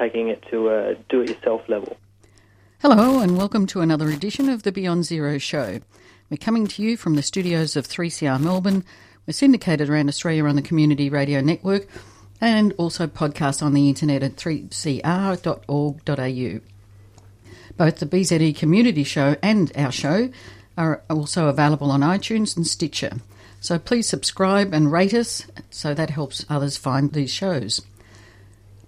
Taking it to a do it yourself level. Hello, and welcome to another edition of the Beyond Zero show. We're coming to you from the studios of 3CR Melbourne. We're syndicated around Australia on the Community Radio Network and also podcast on the internet at 3cr.org.au. Both the BZE Community Show and our show are also available on iTunes and Stitcher. So please subscribe and rate us so that helps others find these shows.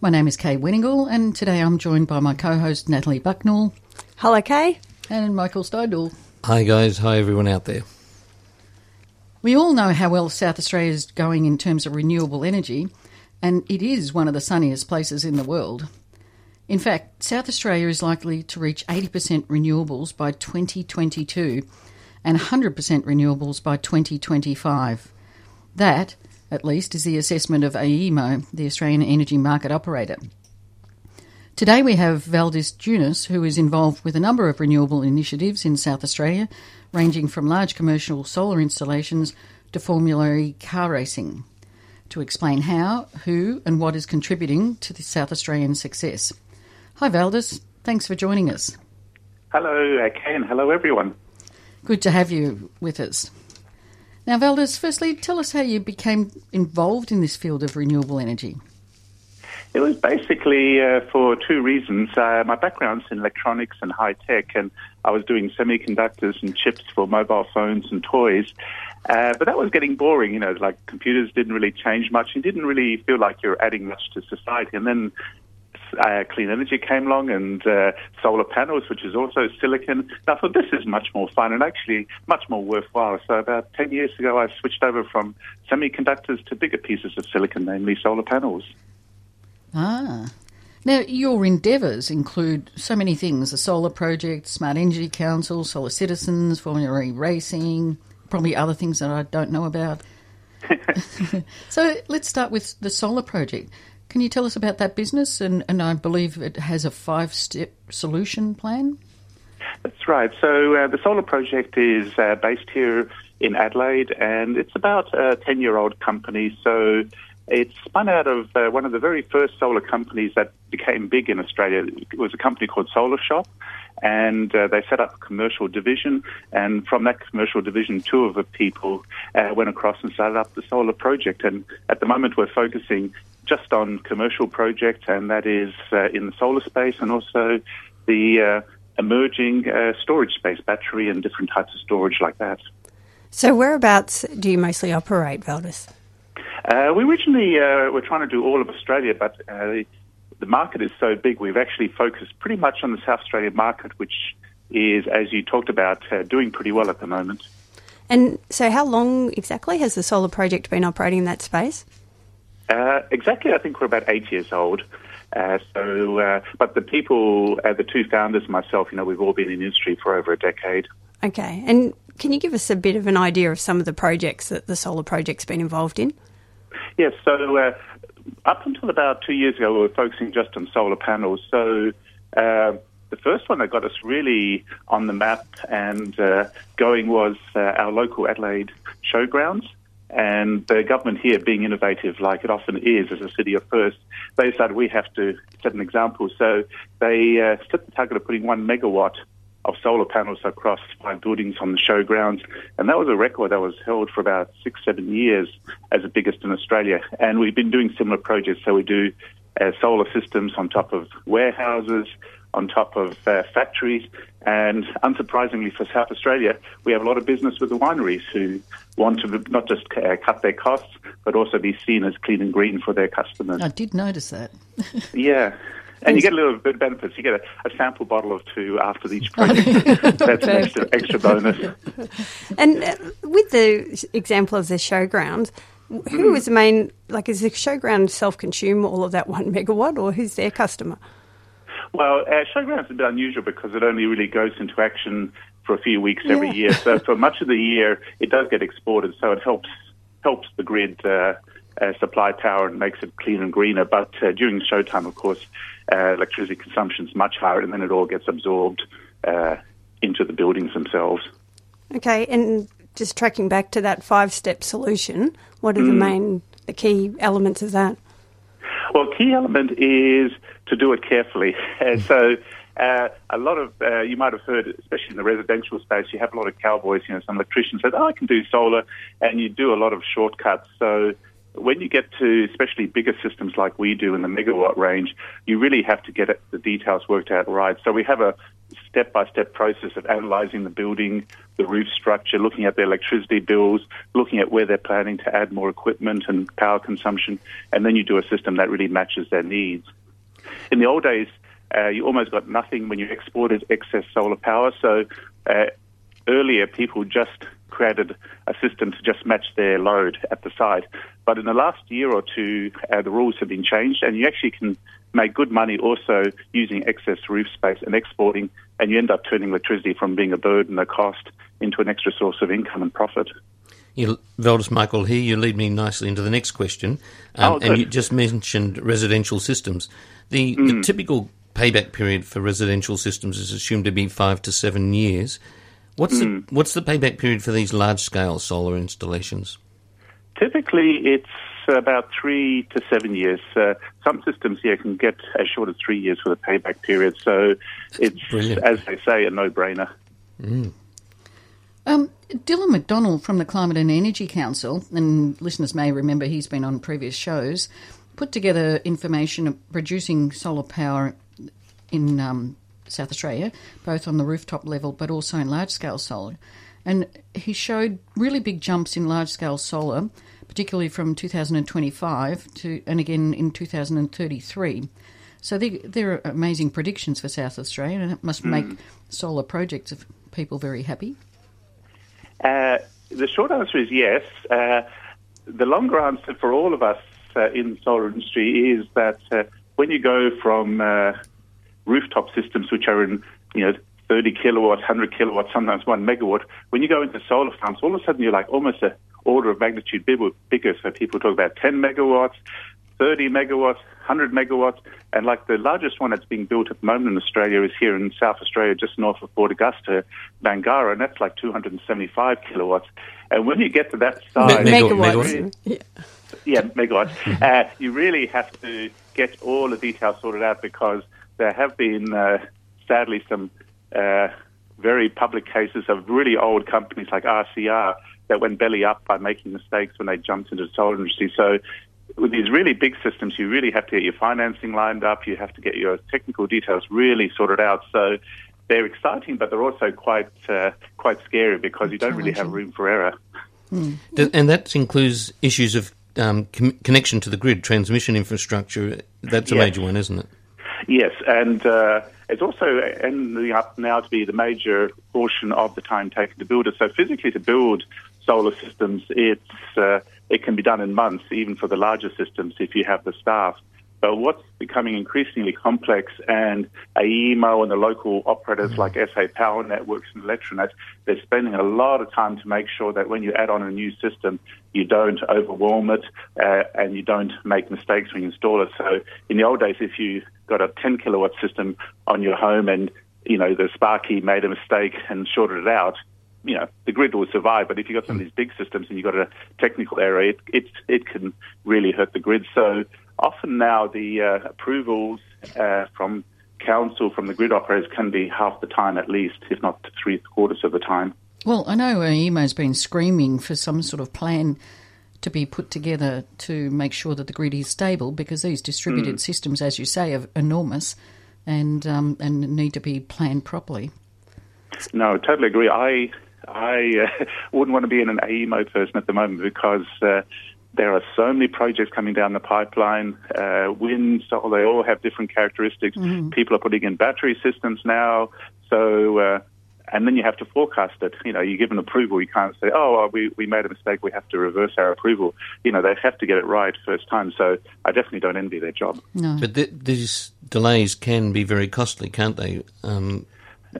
My name is Kay Winningle, and today I'm joined by my co host Natalie Bucknell. Hello, Kay. And Michael Steidel. Hi, guys. Hi, everyone out there. We all know how well South Australia is going in terms of renewable energy, and it is one of the sunniest places in the world. In fact, South Australia is likely to reach 80% renewables by 2022 and 100% renewables by 2025. That, at least, is the assessment of AEMO, the Australian Energy Market Operator. Today we have Valdis Junis, who is involved with a number of renewable initiatives in South Australia, ranging from large commercial solar installations to Formula E car racing, to explain how, who, and what is contributing to the South Australian success. Hi, Valdis. Thanks for joining us. Hello, uh, Ken. Hello, everyone. Good to have you with us. Now, Valdis, firstly, tell us how you became involved in this field of renewable energy. It was basically uh, for two reasons. Uh, my background's in electronics and high tech, and I was doing semiconductors and chips for mobile phones and toys. Uh, but that was getting boring, you know, like computers didn't really change much. You didn't really feel like you're adding much to society. And then uh, clean energy came along and uh, solar panels, which is also silicon. I thought this is much more fun and actually much more worthwhile. So about 10 years ago, I switched over from semiconductors to bigger pieces of silicon, namely solar panels. Ah. Now, your endeavours include so many things the solar project, Smart Energy Council, Solar Citizens, Formula E Racing, probably other things that I don't know about. so let's start with the solar project. Can you tell us about that business? And, and I believe it has a five step solution plan. That's right. So uh, the solar project is uh, based here in Adelaide, and it's about a 10 year old company. So it's spun out of uh, one of the very first solar companies that became big in Australia. It was a company called Solar Shop, and uh, they set up a commercial division. And from that commercial division, two of the people uh, went across and started up the solar project. And at the moment, we're focusing just on commercial projects, and that is uh, in the solar space and also the uh, emerging uh, storage space, battery and different types of storage like that. So, whereabouts do you mostly operate, Valdis? Uh, we originally uh, were trying to do all of Australia, but uh, the market is so big, we've actually focused pretty much on the South Australian market, which is, as you talked about, uh, doing pretty well at the moment. And so, how long exactly has the solar project been operating in that space? Uh, exactly, I think we're about eight years old. Uh, so, but the people, the two founders, myself, you know, we've all been in industry for over a decade. Okay, and can you give us a bit of an idea of some of the projects that the solar project's been involved in? Yes, so uh, up until about two years ago, we were focusing just on solar panels. So uh, the first one that got us really on the map and uh, going was uh, our local Adelaide showgrounds. And the government here, being innovative like it often is as a city of first, they decided we have to set an example. So they uh, set the target of putting one megawatt of solar panels across five buildings on the showgrounds. And that was a record that was held for about six, seven years as the biggest in Australia. And we've been doing similar projects. So we do uh, solar systems on top of warehouses, on top of uh, factories. And unsurprisingly for South Australia, we have a lot of business with the wineries who want to not just uh, cut their costs, but also be seen as clean and green for their customers. I did notice that. yeah. And you get a little bit of benefits. You get a, a sample bottle of two after each project. That's an extra, extra bonus. And uh, with the example of the showground, who is the main, like, is the showground self consume all of that one megawatt or who's their customer? Well, uh, showgrounds is a bit unusual because it only really goes into action for a few weeks every Yeah. year. So for much of the year, it does get exported. So it helps helps the grid uh, uh, supply power and makes it cleaner and greener. But uh, during showtime, of course, uh, electricity consumption is much higher, and then it all gets absorbed uh, into the buildings themselves. Okay, and just tracking back to that five step solution, what are the Mm. main, the key elements of that? Well, key element is to do it carefully. And so, uh, a lot of uh, you might have heard, especially in the residential space, you have a lot of cowboys. You know, some electricians said, "Oh, I can do solar," and you do a lot of shortcuts. So. When you get to especially bigger systems like we do in the megawatt range, you really have to get it, the details worked out right. So we have a step-by-step process of analysing the building, the roof structure, looking at the electricity bills, looking at where they're planning to add more equipment and power consumption, and then you do a system that really matches their needs. In the old days, uh, you almost got nothing when you exported excess solar power. So uh, earlier, people just created a system to just match their load at the site. But in the last year or two, uh, the rules have been changed, and you actually can make good money also using excess roof space and exporting, and you end up turning electricity from being a burden, a cost, into an extra source of income and profit. You, Valdis Michael, here you lead me nicely into the next question. Um, Oh, and you just mentioned residential systems. The, the Mm. typical payback period for residential systems is assumed to be five to seven years. What's Mm. the what's the payback period for these large scale solar installations? Typically, it's about three to seven years. Uh, some systems here can get as short as three years for the payback period. So it's, brilliant. as they say, a no-brainer. Um, Dylan McConnell from the Climate and Energy Council, and listeners may remember he's been on previous shows, put together information of producing solar power in um, South Australia, both on the rooftop level but also in large scale solar. And he showed really big jumps in large scale solar, particularly from 2025 to and again in 2033. So they, they're amazing predictions for South Australia, and it must make solar projects of people very happy. Uh, the short answer is yes. Uh, the longer answer for all of us uh, in the solar industry is that uh, when you go from rooftop systems, which are in you know 30 kilowatts, 100 kilowatts, sometimes one megawatt, when you go into solar farms, all of a sudden you're like almost a order of magnitude bigger. So people talk about 10 megawatts, 30 megawatts, 100 megawatts, and like the largest one that's being built at the moment in Australia is here in South Australia, just north of Port Augusta, Bungala, and that's like 275 kilowatts. And when you get to that size, Me- mega- Megawatts. Yeah. yeah, megawatts. uh, you really have to get all the details sorted out because there have been, uh, sadly, some uh, very public cases of really old companies like RCR that went belly up by making mistakes when they jumped into the solar industry. So with these really big systems, you really have to get your financing lined up. You have to get your technical details really sorted out. So they're exciting, but they're also quite uh, quite scary because you don't really have room for error. Th- And that includes issues of um, com- connection to the grid, transmission infrastructure. That's a Yes. major one, isn't it? Yes, and uh, it's also ending up now to be the major portion of the time taken to build it. So physically, to build solar systems, it's uh, it can be done in months, even for the larger systems, if you have the staff. But what's becoming increasingly complex, and AEMO and the local operators like SA Power Networks and ElectraNet, they're spending a lot of time to make sure that when you add on a new system, you don't overwhelm it uh, and you don't make mistakes when you install it. So in the old days, if you got a 10 kilowatt system on your home and you know the Sparky made a mistake and shorted it out, you know the grid will survive. But if you've got some of these big systems and you've got a technical error, it it, it can really hurt the grid. So often now the uh, approvals uh, from council from the grid operators can be half the time at least, if not three quarters of the time. Well, I know AEMO's been screaming for some sort of plan to be put together to make sure that the grid is stable because these distributed Mm. systems, as you say, are enormous and um, and need to be planned properly. No, I totally agree. I I uh, wouldn't want to be in an AEMO person at the moment because uh, there are so many projects coming down the pipeline. Uh, wind, solar, they all have different characteristics. Mhm. People are putting in battery systems now, so. Uh, and then you have to forecast it. You know, you give an approval, you can't say, "Oh, well, we we made a mistake. We have to reverse our approval." You know, they have to get it right first time. So I definitely don't envy their job. No. But th- these delays can be very costly, can't they? Um,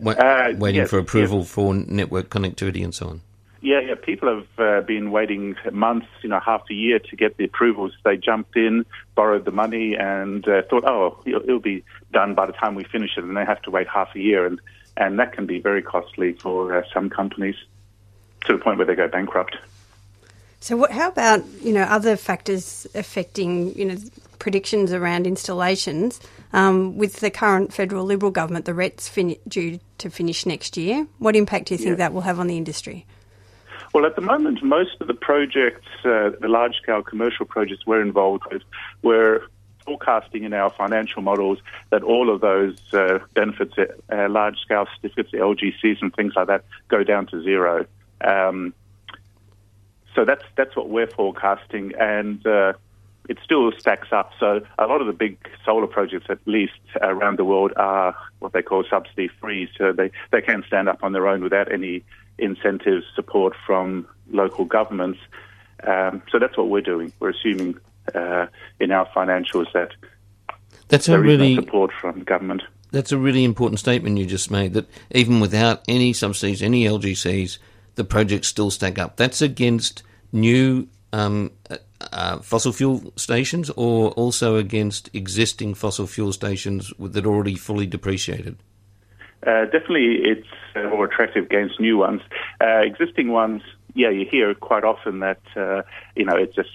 wa- Uh, waiting yes, for approval for network connectivity and so on. Yeah, yeah. People have uh, been waiting months, you know, half a year to get the approvals. They jumped in, borrowed the money, and uh, thought, oh, it'll, it'll be done by the time we finish it, and they have to wait half a year, and and that can be very costly for uh, some companies to the point where they go bankrupt. So, what, how about you know other factors affecting you know predictions around installations? Um, with the current federal Liberal government, the RET's fin- due to finish next year. What impact do you think Yeah. that will have on the industry? Well, at the moment, most of the projects, uh, the large-scale commercial projects we're involved with, we're forecasting in our financial models that all of those uh, benefits, uh, large-scale certificates, LGCs, and things like that, go down to zero. Um, so that's that's what we're forecasting, and uh, it still stacks up. So a lot of the big solar projects, at least around the world, are what they call subsidy free. So they, they can stand up on their own without any incentive support from local governments. Um, so that's what we're doing. We're assuming uh, in our financials that That's a really no support from government. That's a really important statement you just made. That even without any subsidies, any LGCs, the projects still stack up. That's against new um, uh, fossil fuel stations, or also against existing fossil fuel stations that are already fully depreciated. Uh, definitely, it's uh, more attractive against new ones. Uh, existing ones, yeah, you hear quite often that uh, you know it just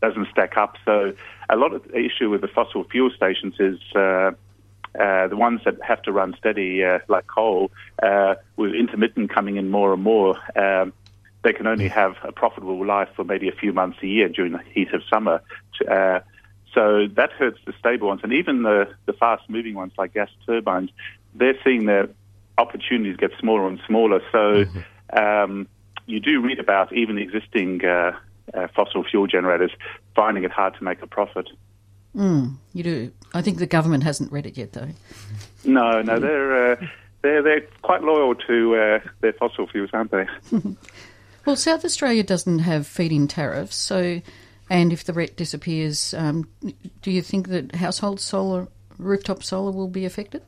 doesn't stack up. So a lot of the issue with the fossil fuel stations is. Uh, the ones that have to run steady, uh, like coal, uh, with intermittent coming in more and more, um, they can only have a profitable life for maybe a few months a year during the heat of summer. Uh, so that hurts the stable ones, and even the, the fast-moving ones like gas turbines. They're seeing their opportunities get smaller and smaller. So um, you do read about even the existing uh, uh, fossil fuel generators finding it hard to make a profit. Mm, you do. I think the government hasn't read it yet, though. No, no, they're uh, they're they're quite loyal to uh, their fossil fuels, aren't they? Well, South Australia doesn't have feed-in tariffs, so and if the RET disappears, um, do you think that household solar, rooftop solar, will be affected?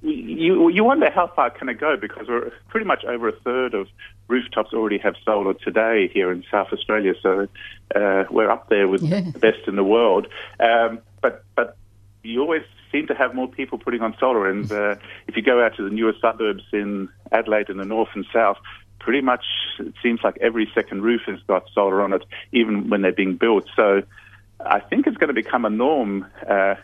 you you wonder how far can it go because we're pretty much over a third of rooftops already have solar today here in South Australia, so uh, we're up there with Yeah. the best in the world. Um, but but you always seem to have more people putting on solar, and uh, if you go out to the newer suburbs in Adelaide in the north and south. Pretty much, it seems like every second roof has got solar on it, even when they're being built. So, I think it's going to become a norm. Uh,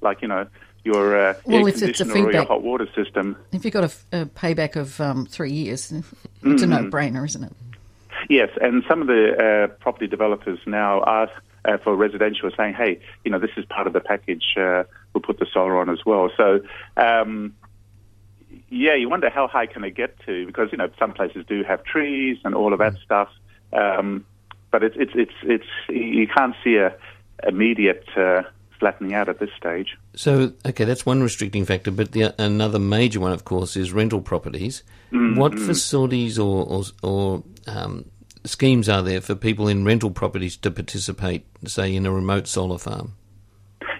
like you know, your uh, Well, air it's- a conditioner or your feedback. hot water system. If you've got a payback of um, three years, it's a Mhm. no-brainer, isn't it? Yes, and some of the uh, property developers now are uh, for residential are saying, "Hey, you know, this is part of the package. Uh, we'll put the solar on as well." So, um, yeah, you wonder how high can it get to because you know some places do have trees and all of that stuff, um, but it's it's it's it's you can't see a immediate uh, flattening out at this stage. So, okay, that's one restricting factor, but the, another major one, of course, is rental properties. Mm, what mm. facilities or, or, or um, schemes are there for people in rental properties to participate, say, in a remote solar farm?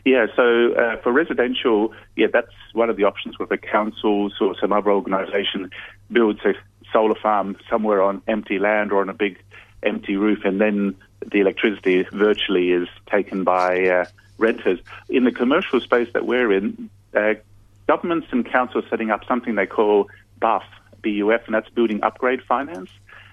Yeah, so uh, for residential, yeah, that's one of the options where the councils or some other organisation builds a solar farm somewhere on empty land or on a big empty roof, and then the electricity virtually is taken by uh, renters. In the commercial space that we're in, uh, governments and councils are setting up something they call BUF, B-U-F, and that's Building Upgrade Finance.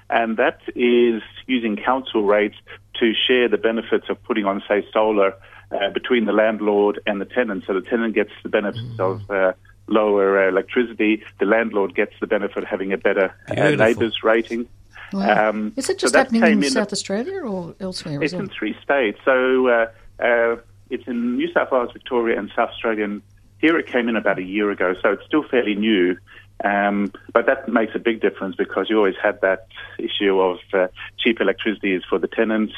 And that is using council rates to share the benefits of putting on, say, solar uh, between the landlord and the tenant. So the tenant gets the benefits of uh, lower uh, electricity. The landlord gets the benefit of having a better uh, NABERS rating. Wow. Um, Is it just that happening came in in- South Australia or elsewhere It's as well? in three states. So uh, uh, it's in New South Wales, Victoria, and South Australia. And here it came in about a year ago, so it's still fairly new. Um, but that makes a big difference because you always had that issue of uh, cheap electricity is for the tenants,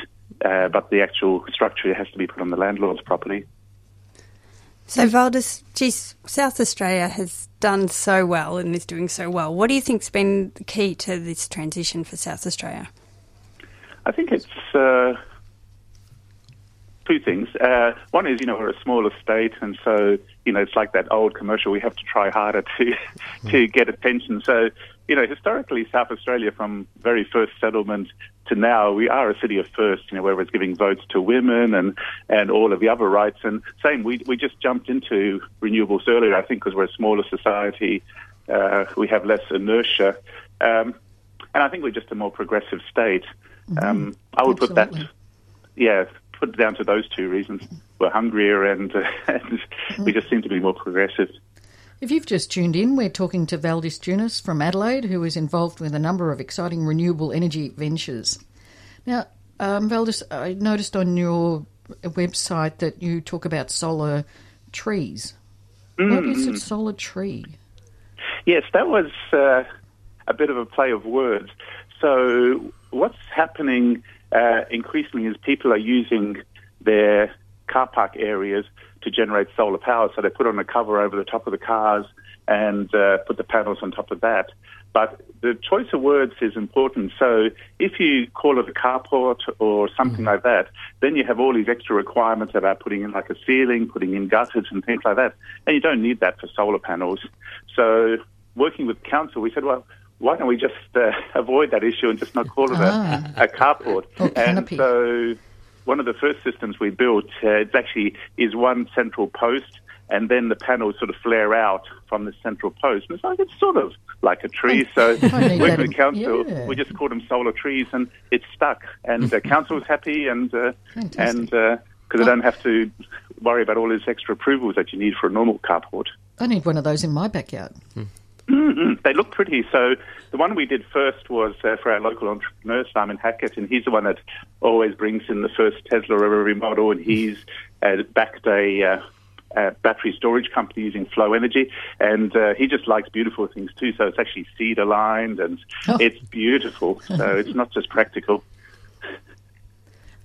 uh, but the actual structure has to be put on the landlord's property. So, Valdis, geez, South Australia has done so well and is doing so well. What do you think's been the key to this transition for South Australia? I think it's uh, two things. Uh, one is, you know, we're a smaller state, and so, you know, it's like that old commercial. We have to try harder to to get attention. So, you know, historically, South Australia, from very first settlement to now, we are a city of first. You know, where it's giving votes to women and and all of the other rights. And same, we we just jumped into renewables earlier. I think because we're a smaller society, uh, we have less inertia, um, and I think we're just a more progressive state. Um, I would put that, Absolutely. yeah, put it down to those two reasons. We're hungrier and, uh, and we just seem to be more progressive. If you've just tuned in, we're talking to Valdis Junis from Adelaide, who is involved with a number of exciting renewable energy ventures. Now, um, Valdis, I noticed on your website that you talk about solar trees. What is a Mm. solar tree? Yes, that was uh, a bit of a play of words. So, what's happening uh, increasingly is people are using their car park areas to generate solar power. So, they put on a cover over the top of the cars and uh, put the panels on top of that. But the choice of words is important. So, if you call it a carport or something like that, then you have all these extra requirements about putting in like a ceiling, putting in gutters and things like that. And you don't need that for solar panels. So, working with council, we said, well, why don't we just uh, avoid that issue and just not call it Ah. a, a carport? And so, one of the first systems we built, uh, it's actually is one central post, and then the panels sort of flare out from the central post. And it's like it's sort of like a tree. So, I working with council, yeah. we just called them solar trees, and it's stuck. And uh, council was happy, and uh, and because they don't have to worry about all these extra approvals that you need for a normal carport. I need one of those in my backyard. Mm, they look pretty. So the one we did first was uh, for our local entrepreneur, Simon Hackett, and he's the one that always brings in the first Tesla of every model, and he's uh, backed a, uh, a battery storage company using Flow Energy, and uh, he just likes beautiful things too. So it's actually cedar lined, and Oh. it's beautiful. So it's not just practical.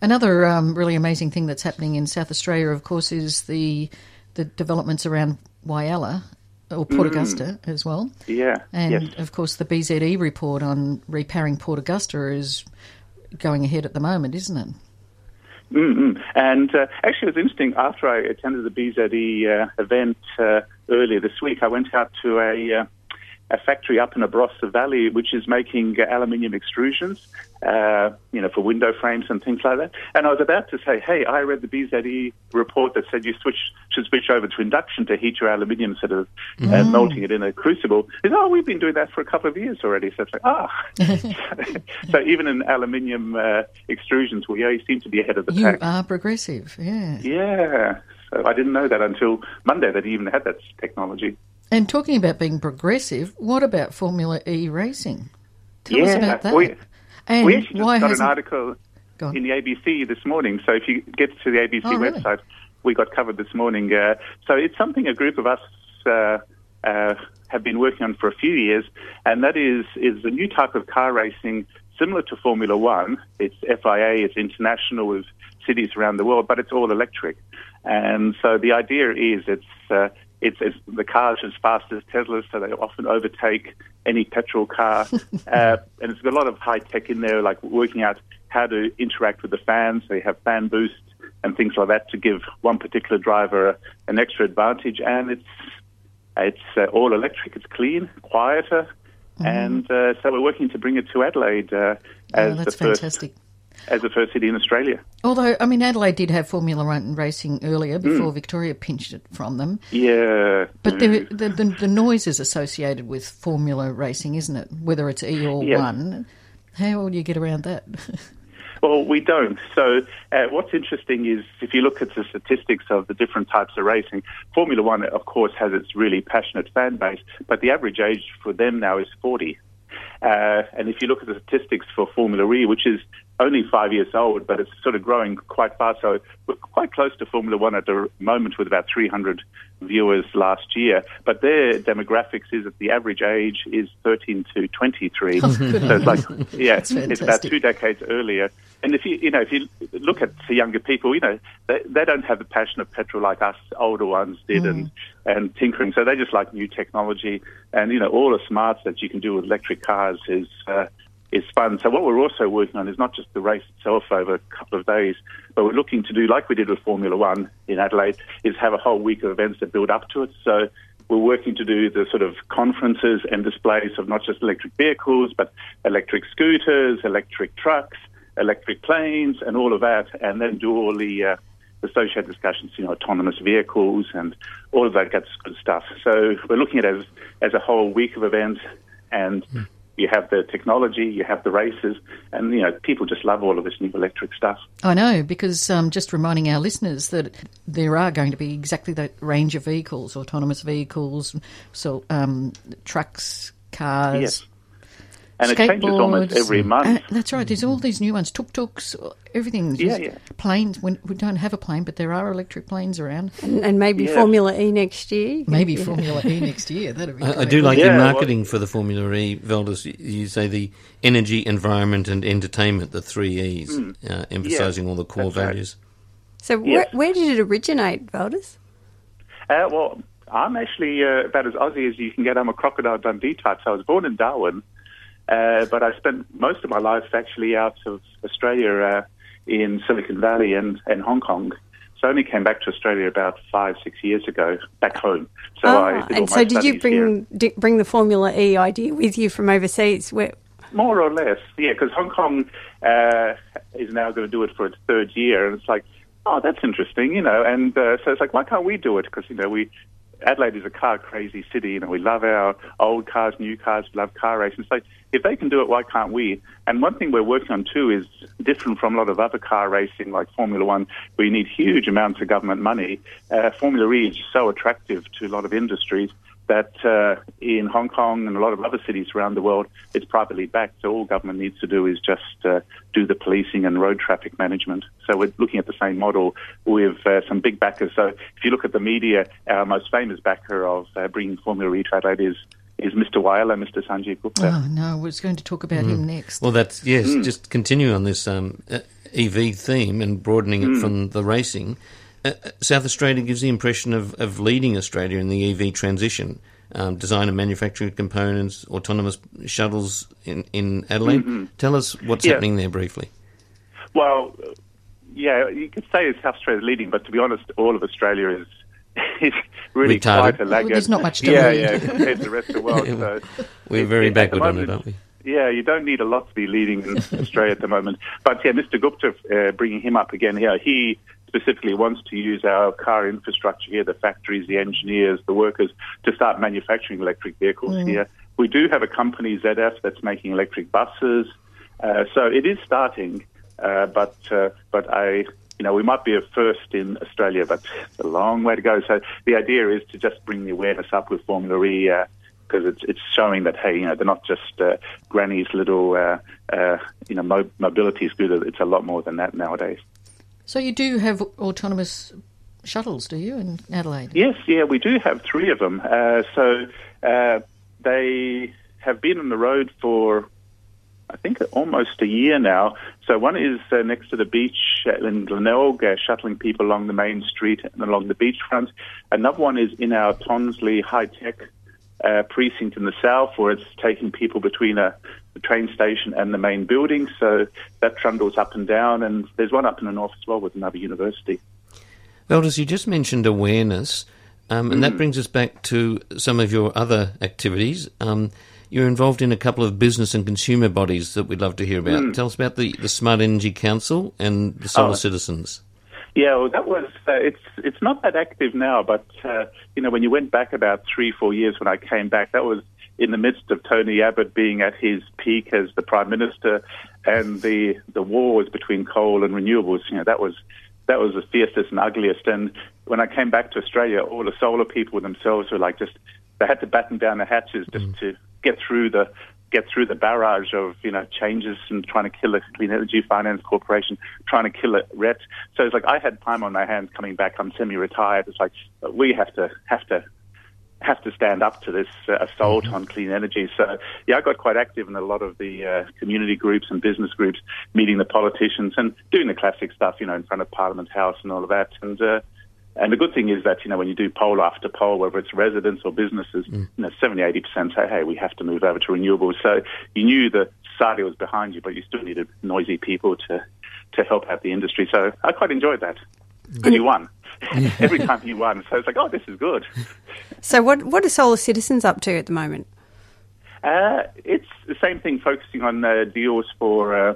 Another um, really amazing thing that's happening in South Australia, of course, is the the developments around Whyalla or Port Mm. Augusta as well. Yeah. And yes. of course, the BZE report on Repowering Port Augusta is going ahead at the moment, isn't it? Mm-mm. And uh, actually, it was interesting. After I attended the BZE uh, event uh, earlier this week, I went out to a, uh, a factory up in the Barossa Valley, which is making uh, aluminium extrusions, uh, you know, for window frames and things like that. And I was about to say, "Hey, I read the BZE report that said you switch should switch over to induction to heat your aluminium instead of uh, Mm. melting it in a crucible." Said, "Oh, we've been doing that for a couple of years already." So it's like, ah. so even in aluminium uh, extrusions, we uh, seem to be ahead of the You pack. are progressive, yeah. Yeah. So I didn't know that until Monday that he even had that technology. And talking about being progressive, what about Formula E racing? Tell yeah. us about that. We, and we actually just got an article in the ABC this morning. So if you get to the ABC Oh, really? website, we got covered this morning. Uh, so it's something a group of us uh, uh, have been working on for a few years, and that is is a new type of car racing similar to Formula One. It's FIA, it's international with cities around the world, but it's all electric. And so the idea is it's uh, it's, it's the cars as fast as Teslas, so they often overtake any petrol car. uh, and it's got a lot of high tech in there, like working out how to interact with the fans. They have fan boost and things like that to give one particular driver a, an extra advantage. And it's it's uh, all electric. It's clean, quieter, and uh, so we're working to bring it to Adelaide uh, Oh, as that's the first fantastic. As the first city in Australia. Although, I mean, Adelaide did have Formula One racing earlier before Victoria pinched it from them. Yeah, But the, the, the, the noise is associated with Formula racing, isn't it? Whether it's E or Yes. one. How will you get around that? Well, we don't. So, uh, what's interesting is if you look at the statistics of the different types of racing, Formula One, of course, has its really passionate fan base, but the average age for them now is 40. Uh, and if you look at the statistics for Formula E, which is only five years old, but it's sort of growing quite fast. So we're quite close to Formula One at the moment with about 300 viewers last year. But their demographics is that the average age is 13 to 23. Oh, so it's like, yeah, it's about two decades earlier. And if you, you know, if you look at the younger people, you know, they, they don't have the passion of petrol like us older ones did and, and tinkering. So they just like new technology and, you know, all the smarts that you can do with electric cars is, uh, is fun. So what we're also working on is not just the race itself over a couple of days, but we're looking to do like we did with Formula One in Adelaide, is have a whole week of events that build up to it. So we're working to do the sort of conferences and displays of not just electric vehicles, but electric scooters, electric trucks, electric planes, and all of that, and then do all the uh, associated discussions, you know, autonomous vehicles and all of that good stuff. So we're looking at it as, as a whole week of events, and mm. You have the technology, you have the races, and you know, people just love all of this new electric stuff. I know because um, just reminding our listeners that there are going to be exactly that range of vehicles, autonomous vehicles, so um, trucks, cars. Yes and it changes almost every month. Uh, that's right. There's all these new ones, tuk tuks, everything. Yeah, yeah. Planes. we don't have a plane, but there are electric planes around. And, and maybe yeah. Formula E next year. Maybe yeah. Formula E next year. That'd be. I, I do like yeah, your marketing well, for the Formula E, Valdis. You say the energy, environment, and entertainment, the three E's, mm. uh, emphasising all the core values. Right. So, yes. where, where, did it originate, Valdis? Uh, well, I'm actually uh, about as Aussie as you can get. I'm a crocodile Dundee type. So I was born in Darwin, uh, but I spent most of my life actually out of Australia uh, in Silicon Valley and, and Hong Kong. So I only came back to Australia about five, six years ago, back home. So I and so did you bring bring the Formula E idea with you from overseas? Where... More or less, yeah, because Hong Kong uh, is now going to do it for its third year, and it's like, oh, that's interesting, you know. And uh, so it's like, why can't we do it? Because you know we Adelaide is a car crazy city. You know, we love our old cars, new cars, love car racing. So if they can do it, why can't we? And one thing we're working on too is different from a lot of other car racing like Formula One, where you need huge amounts of government money. Uh, Formula E is so attractive to a lot of industries that uh, in Hong Kong and a lot of other cities around the world, it's privately backed. So all government needs to do is just uh, do the policing and road traffic management. So we're looking at the same model with uh, some big backers. So if you look at the media, our most famous backer of uh, bringing Formula E to Adelaide is is Mr. Whyalla, Mr. Sanjeev Gupta. Oh no, I was going to talk about mm. him next. Well, that's yes. Mm. Just continue on this um, uh, EV theme and broadening it mm. from the racing. Uh, South Australia gives the impression of, of leading Australia in the EV transition. Um, design and manufacturing components, autonomous shuttles in, in Adelaide. Mm-hmm. Tell us what's yeah. happening there briefly. Well, yeah, you could say South Australia is leading, but to be honest, all of Australia is is really Retarded. quite a laggard. there's not much to Yeah, lead. yeah, compared to the rest of the world. so We're very backward on it, aren't we? Yeah, you don't need a lot to be leading in Australia at the moment. But yeah, Mr. Gupta, uh, bringing him up again here, he specifically wants to use our car infrastructure here, the factories, the engineers, the workers, to start manufacturing electric vehicles mm. here. We do have a company, ZF, that's making electric buses. Uh, so it is starting, uh, but uh, but I, you know, we might be a first in Australia, but it's a long way to go. So the idea is to just bring the awareness up with Formula E because uh, it's it's showing that hey, you know, they're not just uh, Granny's little uh, uh, you know mo- mobility scooter. It's a lot more than that nowadays. So you do have autonomous shuttles, do you, in Adelaide? Yes, yeah, we do have three of them. Uh, so uh, they have been on the road for, I think, almost a year now. So one is uh, next to the beach in Glenelg, uh, shuttling people along the main street and along the beachfront. Another one is in our Tonsley High Tech uh, precinct in the south, where it's taking people between a, a, train station and the main building. So that trundles up and down, and there's one up in the north as well with another university. Valdis, you just mentioned awareness, um, and mm. that brings us back to some of your other activities. Um, you're involved in a couple of business and consumer bodies that we'd love to hear about. Mm. Tell us about the, the Smart Energy Council and the Solar oh. Citizens. Yeah, well, that was uh, it's it's not that active now, but uh, you know when you went back about three four years when I came back, that was in the midst of Tony Abbott being at his peak as the prime minister, and the the war was between coal and renewables. You know that was that was the fiercest and ugliest. And when I came back to Australia, all the solar people themselves were like just they had to batten down the hatches just mm. to get through the get through the barrage of you know changes and trying to kill the Clean Energy Finance Corporation, trying to kill it RET. So it's like I had time on my hands coming back. I'm semi-retired. It's like we have to have to have to stand up to this uh, assault mm-hmm. on clean energy. So yeah, I got quite active in a lot of the uh, community groups and business groups, meeting the politicians and doing the classic stuff, you know, in front of Parliament House and all of that. And uh, and the good thing is that, you know, when you do poll after poll, whether it's residents or businesses, mm. you know, 70, 80% say, hey, we have to move over to renewables. So you knew the society was behind you, but you still needed noisy people to to help out the industry. So I quite enjoyed that. And you won every time he won. So it's like, oh, this is good. So what what are Solar Citizens up to at the moment? Uh, it's the same thing, focusing on uh, deals for uh,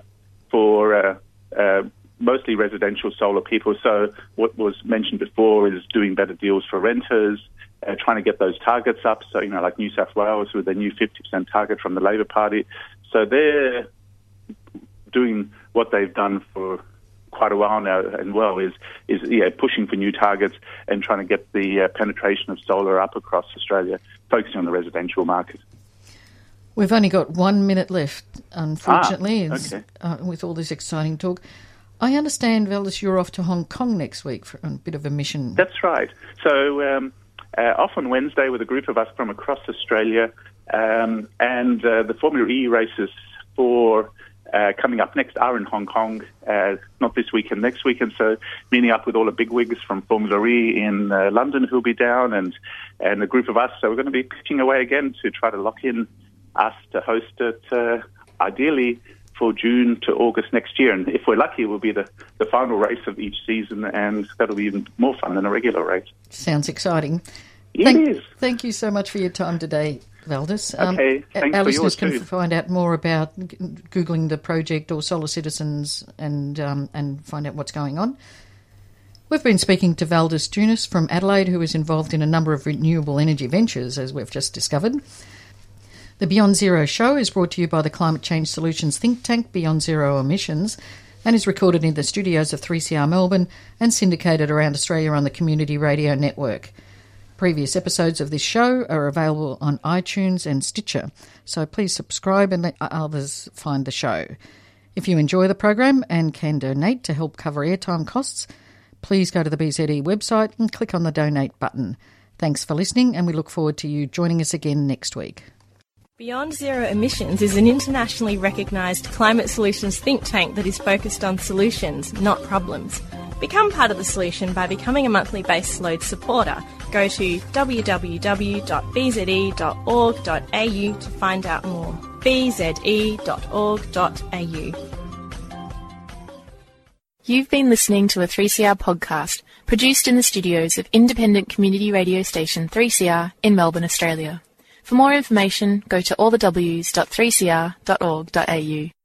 for uh, uh, mostly residential solar people. So what was mentioned before is doing better deals for renters, uh, trying to get those targets up. So you know, like New South Wales with their new 50% target from the Labor Party. So they're doing what they've done for quite a while now and well is is yeah pushing for new targets and trying to get the uh, penetration of solar up across Australia, focusing on the residential market. We've only got one minute left, unfortunately, Ah, okay. uh, with all this exciting talk. I understand, Valdis, you're off to Hong Kong next week for a bit of a mission. That's right. So um, uh, off on Wednesday with a group of us from across Australia, um, and uh, the Formula E races for uh, coming up next are in Hong Kong, uh, not this weekend, next weekend. So meeting up with all the big wigs from Formula E in uh, London who'll be down, and and a group of us. So we're going to be pitching away again to try to lock in us to host it, uh, ideally for June to August next year. And if we're lucky, it will be the, the final race of each season, and that'll be even more fun than a regular race. Sounds exciting. It thank, is. Thank you so much for your time today, Valdis. Okay, thanks our listeners can too. find out more about googling the project or Solar Citizens and um, and find out what's going on. We've been speaking to Valdis Tunis from Adelaide, who is involved in a number of renewable energy ventures, as we've just discovered. The Beyond Zero show is brought to you by the Climate Change Solutions think tank Beyond Zero Emissions and is recorded in the studios of 3CR Melbourne and syndicated around Australia on the Community Radio Network. Previous episodes of this show are available on iTunes and Stitcher, so please subscribe and let others find the show. If you enjoy the program and can donate to help cover airtime costs, please go to the BZE website and click on the donate button. Thanks for listening, and we look forward to you joining us again next week. Beyond Zero Emissions is an internationally recognised climate solutions think tank that is focused on solutions, not problems. Become part of the solution by becoming a monthly base load supporter. Go to www.bze.org.au to find out more. bze.org.au. You've been listening to a 3CR podcast produced in the studios of independent community radio station 3CR in Melbourne, Australia. For more information, go to allthews.3cr.org.au.